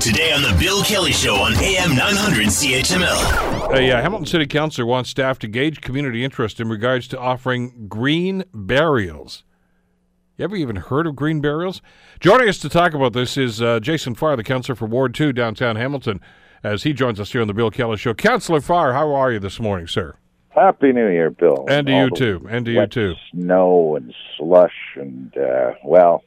Today on The Bill Kelly Show on AM 900 CHML. A uh, Hamilton City Councilor wants staff to gauge community interest in regards to offering green burials. You ever even heard of green burials? Joining us to talk about this is uh, Jason Farr, the councillor for Ward 2, downtown Hamilton, as he joins us here on The Bill Kelly Show. Councillor Farr, how are you this morning, sir? Happy New Year, Bill. And to All you too. And to you too. Snow and slush, and uh, well,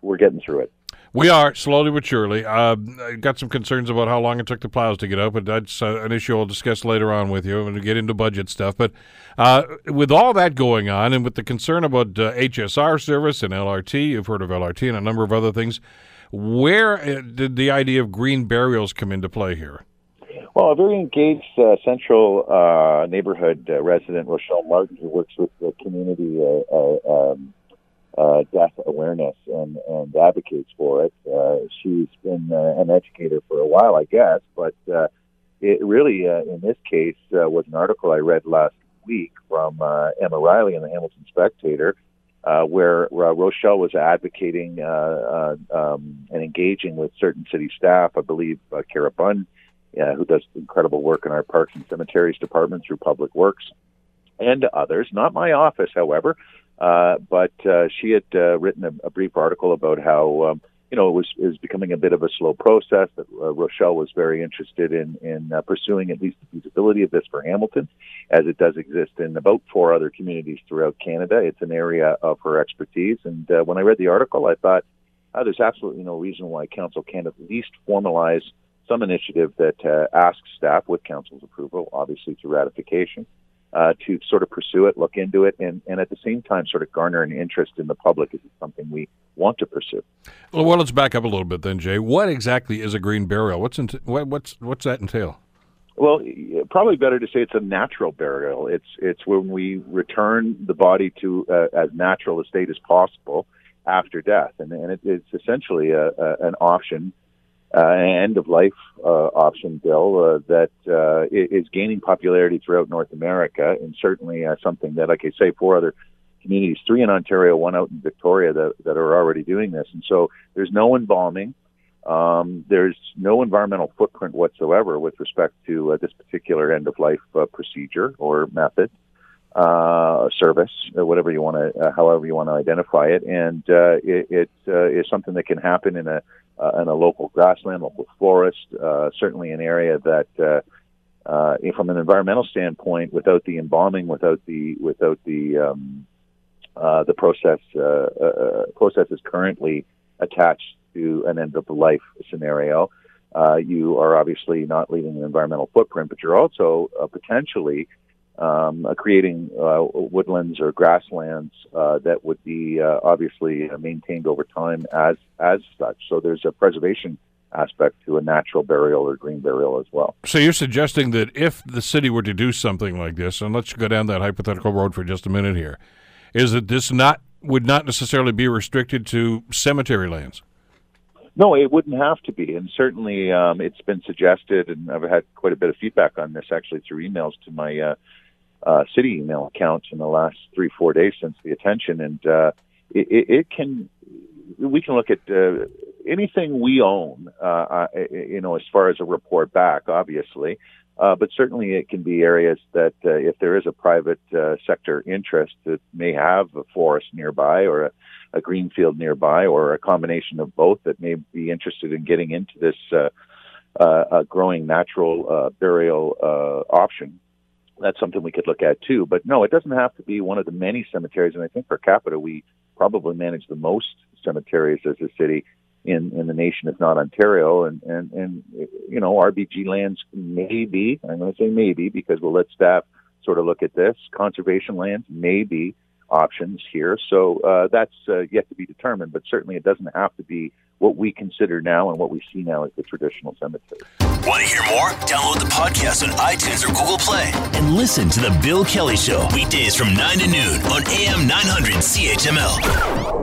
we're getting through it. We are slowly but surely. Uh, got some concerns about how long it took the plows to get out, but that's uh, an issue I'll discuss later on with you. To get into budget stuff, but uh, with all that going on, and with the concern about uh, HSR service and LRT, you've heard of LRT and a number of other things. Where uh, did the idea of green burials come into play here? Well, a very engaged uh, central uh, neighborhood uh, resident, Rochelle Martin, who works with the community uh, uh, um, uh, death awareness and, and advocates for it. Uh, she's been uh, an educator for a while, I guess, but uh, it really, uh, in this case, uh, was an article I read last week from uh, Emma Reilly in the Hamilton Spectator, uh, where uh, Rochelle was advocating uh, uh, um, and engaging with certain city staff. I believe uh, Kara Bunn, uh, who does incredible work in our parks and cemeteries department through Public Works, and others. Not my office, however, uh, but uh, she had uh, written a, a brief article about how um, you know it was was becoming a bit of a slow process. That uh, Rochelle was very interested in in uh, pursuing at least the feasibility of this for Hamilton, as it does exist in about four other communities throughout Canada. It's an area of her expertise, and uh, when I read the article, I thought uh, there's absolutely no reason why council can't at least formalize some initiative that uh, asks staff, with council's approval, obviously through ratification, uh, to sort of pursue it, look into it, and, and at the same time sort of garner an interest in the public. Is it something we want to pursue? Well, well, let's back up a little bit then, Jay. What exactly is a green burial? What's ent- what, what's what's that entail? Well, probably better to say it's a natural burial. It's it's when we return the body to uh, as natural a state as possible after death, and, and it, it's essentially a, a, an option, an end of life uh, option bill uh, that uh, is gaining popularity throughout North America, and certainly uh, something that, like I say, four other communities, three in Ontario, one out in Victoria, that, that are already doing this, and so there's no embalming. Um, there's no environmental footprint whatsoever with respect to uh, this particular end of life uh, procedure or method, uh, service, whatever you want to, uh, however you want to identify it, and uh, it, it uh, is something that can happen in a uh, in a local grassland, local forest, uh, certainly an area that. From an environmental standpoint, without the embalming, without the without the um, the process processes currently attached to an end of life scenario, you are obviously not leaving an environmental footprint, but you're also potentially um, uh, creating uh, woodlands or grasslands uh, that would be uh, obviously uh, maintained over time as as such. So there's a preservation aspect to a natural burial or green burial as well. So you're suggesting that if the city were to do something like this, and let's go down that hypothetical road for just a minute here, is that this not would not necessarily be restricted to cemetery lands? No, it wouldn't have to be, and certainly um, it's been suggested, and I've had quite a bit of feedback on this actually through emails to my uh, city email accounts in the last three four days since the attention, and uh, it, it, can we can look at uh, anything we own, uh, uh, you know, as far as a report back, obviously. Uh, but certainly, it can be areas that, uh, if there is a private uh, sector interest that may have a forest nearby or a, a green field nearby or a combination of both that may be interested in getting into this uh, uh, growing natural uh, burial uh, option, that's something we could look at too. But no, it doesn't have to be one of the many cemeteries. And I think per capita, we probably manage the most cemeteries as a city in in the nation, if not Ontario. And and and you know, RBG lands maybe. I'm going to say maybe because we'll let staff sort of look at this. Conservation lands maybe options here. So uh, that's uh, yet to be determined. But certainly, it doesn't have to be what we consider now and what we see now as the traditional cemetery. Want to hear more? Download the podcast on iTunes or Google Play and listen to The Bill Kelly Show weekdays from 9 to noon on AM 900 CHML.